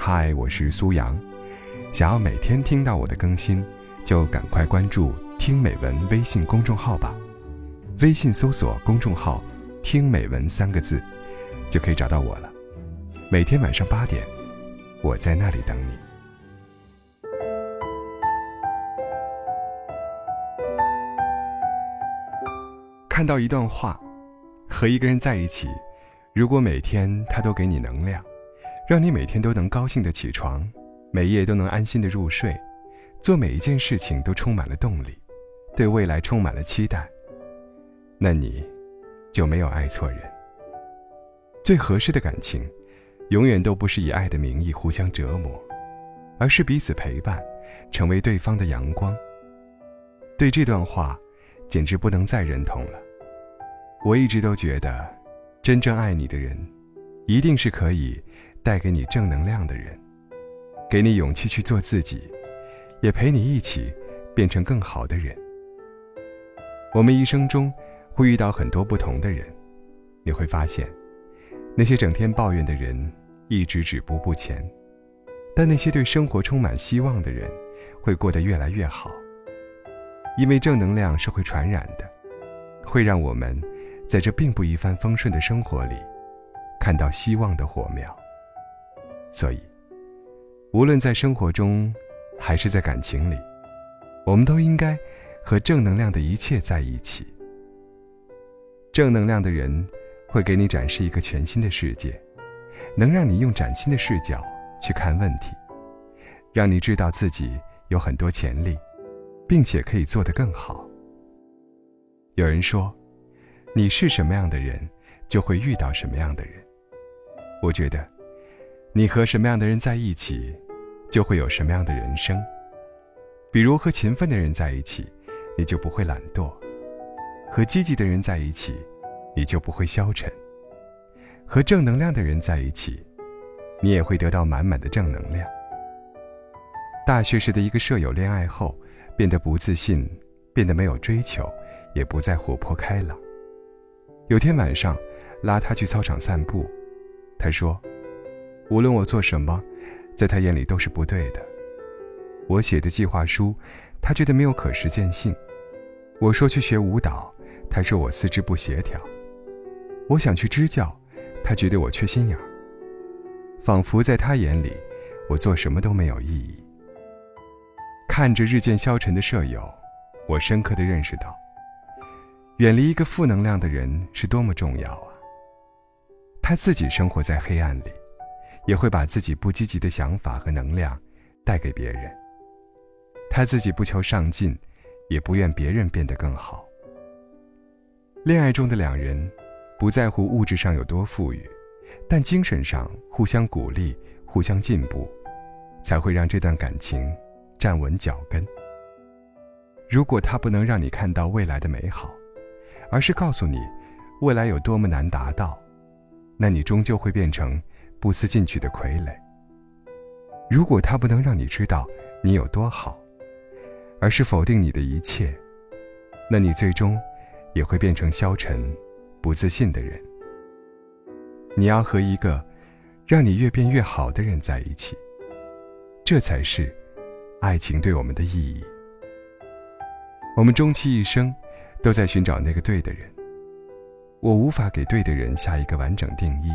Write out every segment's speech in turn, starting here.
嗨，我是苏阳。想要每天听到我的更新，就赶快关注“听美文”微信公众号吧。微信搜索公众号“听美文”三个字，就可以找到我了。每天晚上八点，我在那里等你。看到一段话，和一个人在一起，如果每天他都给你能量。让你每天都能高兴的起床，每夜都能安心的入睡，做每一件事情都充满了动力，对未来充满了期待。那你，就没有爱错人。最合适的感情，永远都不是以爱的名义互相折磨，而是彼此陪伴，成为对方的阳光。对这段话，简直不能再认同了。我一直都觉得，真正爱你的人，一定是可以。带给你正能量的人，给你勇气去做自己，也陪你一起变成更好的人。我们一生中会遇到很多不同的人，你会发现，那些整天抱怨的人一直止步不前，但那些对生活充满希望的人会过得越来越好。因为正能量是会传染的，会让我们在这并不一帆风顺的生活里，看到希望的火苗。所以，无论在生活中，还是在感情里，我们都应该和正能量的一切在一起。正能量的人会给你展示一个全新的世界，能让你用崭新的视角去看问题，让你知道自己有很多潜力，并且可以做得更好。有人说，你是什么样的人，就会遇到什么样的人。我觉得。你和什么样的人在一起，就会有什么样的人生。比如和勤奋的人在一起，你就不会懒惰；和积极的人在一起，你就不会消沉；和正能量的人在一起，你也会得到满满的正能量。大学时的一个舍友恋爱后，变得不自信，变得没有追求，也不再活泼开朗。有天晚上，拉他去操场散步，他说。无论我做什么，在他眼里都是不对的。我写的计划书，他觉得没有可实践性；我说去学舞蹈，他说我四肢不协调；我想去支教，他觉得我缺心眼儿。仿佛在他眼里，我做什么都没有意义。看着日渐消沉的舍友，我深刻的认识到，远离一个负能量的人是多么重要啊！他自己生活在黑暗里。也会把自己不积极的想法和能量带给别人。他自己不求上进，也不愿别人变得更好。恋爱中的两人，不在乎物质上有多富裕，但精神上互相鼓励、互相进步，才会让这段感情站稳脚跟。如果他不能让你看到未来的美好，而是告诉你未来有多么难达到，那你终究会变成。不思进取的傀儡。如果他不能让你知道你有多好，而是否定你的一切，那你最终也会变成消沉、不自信的人。你要和一个让你越变越好的人在一起，这才是爱情对我们的意义。我们终其一生都在寻找那个对的人。我无法给对的人下一个完整定义。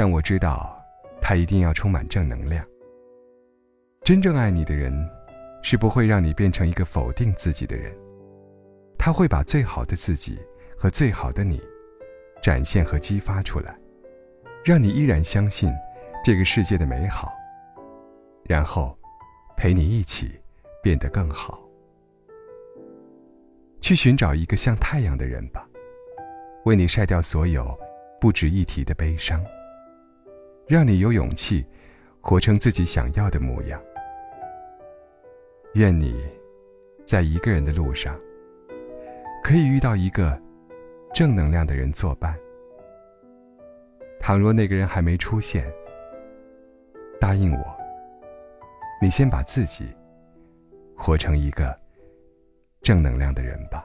但我知道，他一定要充满正能量。真正爱你的人，是不会让你变成一个否定自己的人。他会把最好的自己和最好的你，展现和激发出来，让你依然相信这个世界的美好。然后，陪你一起变得更好。去寻找一个像太阳的人吧，为你晒掉所有不值一提的悲伤。让你有勇气，活成自己想要的模样。愿你，在一个人的路上，可以遇到一个正能量的人作伴。倘若那个人还没出现，答应我，你先把自己活成一个正能量的人吧。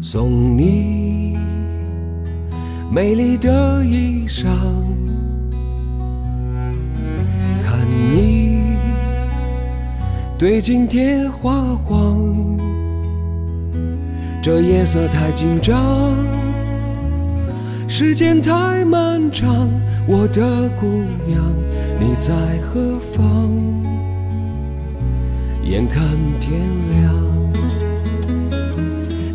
送你。美丽的衣裳，看你对镜贴花黄，这夜色太紧张，时间太漫长，我的姑娘你在何方？眼看天亮，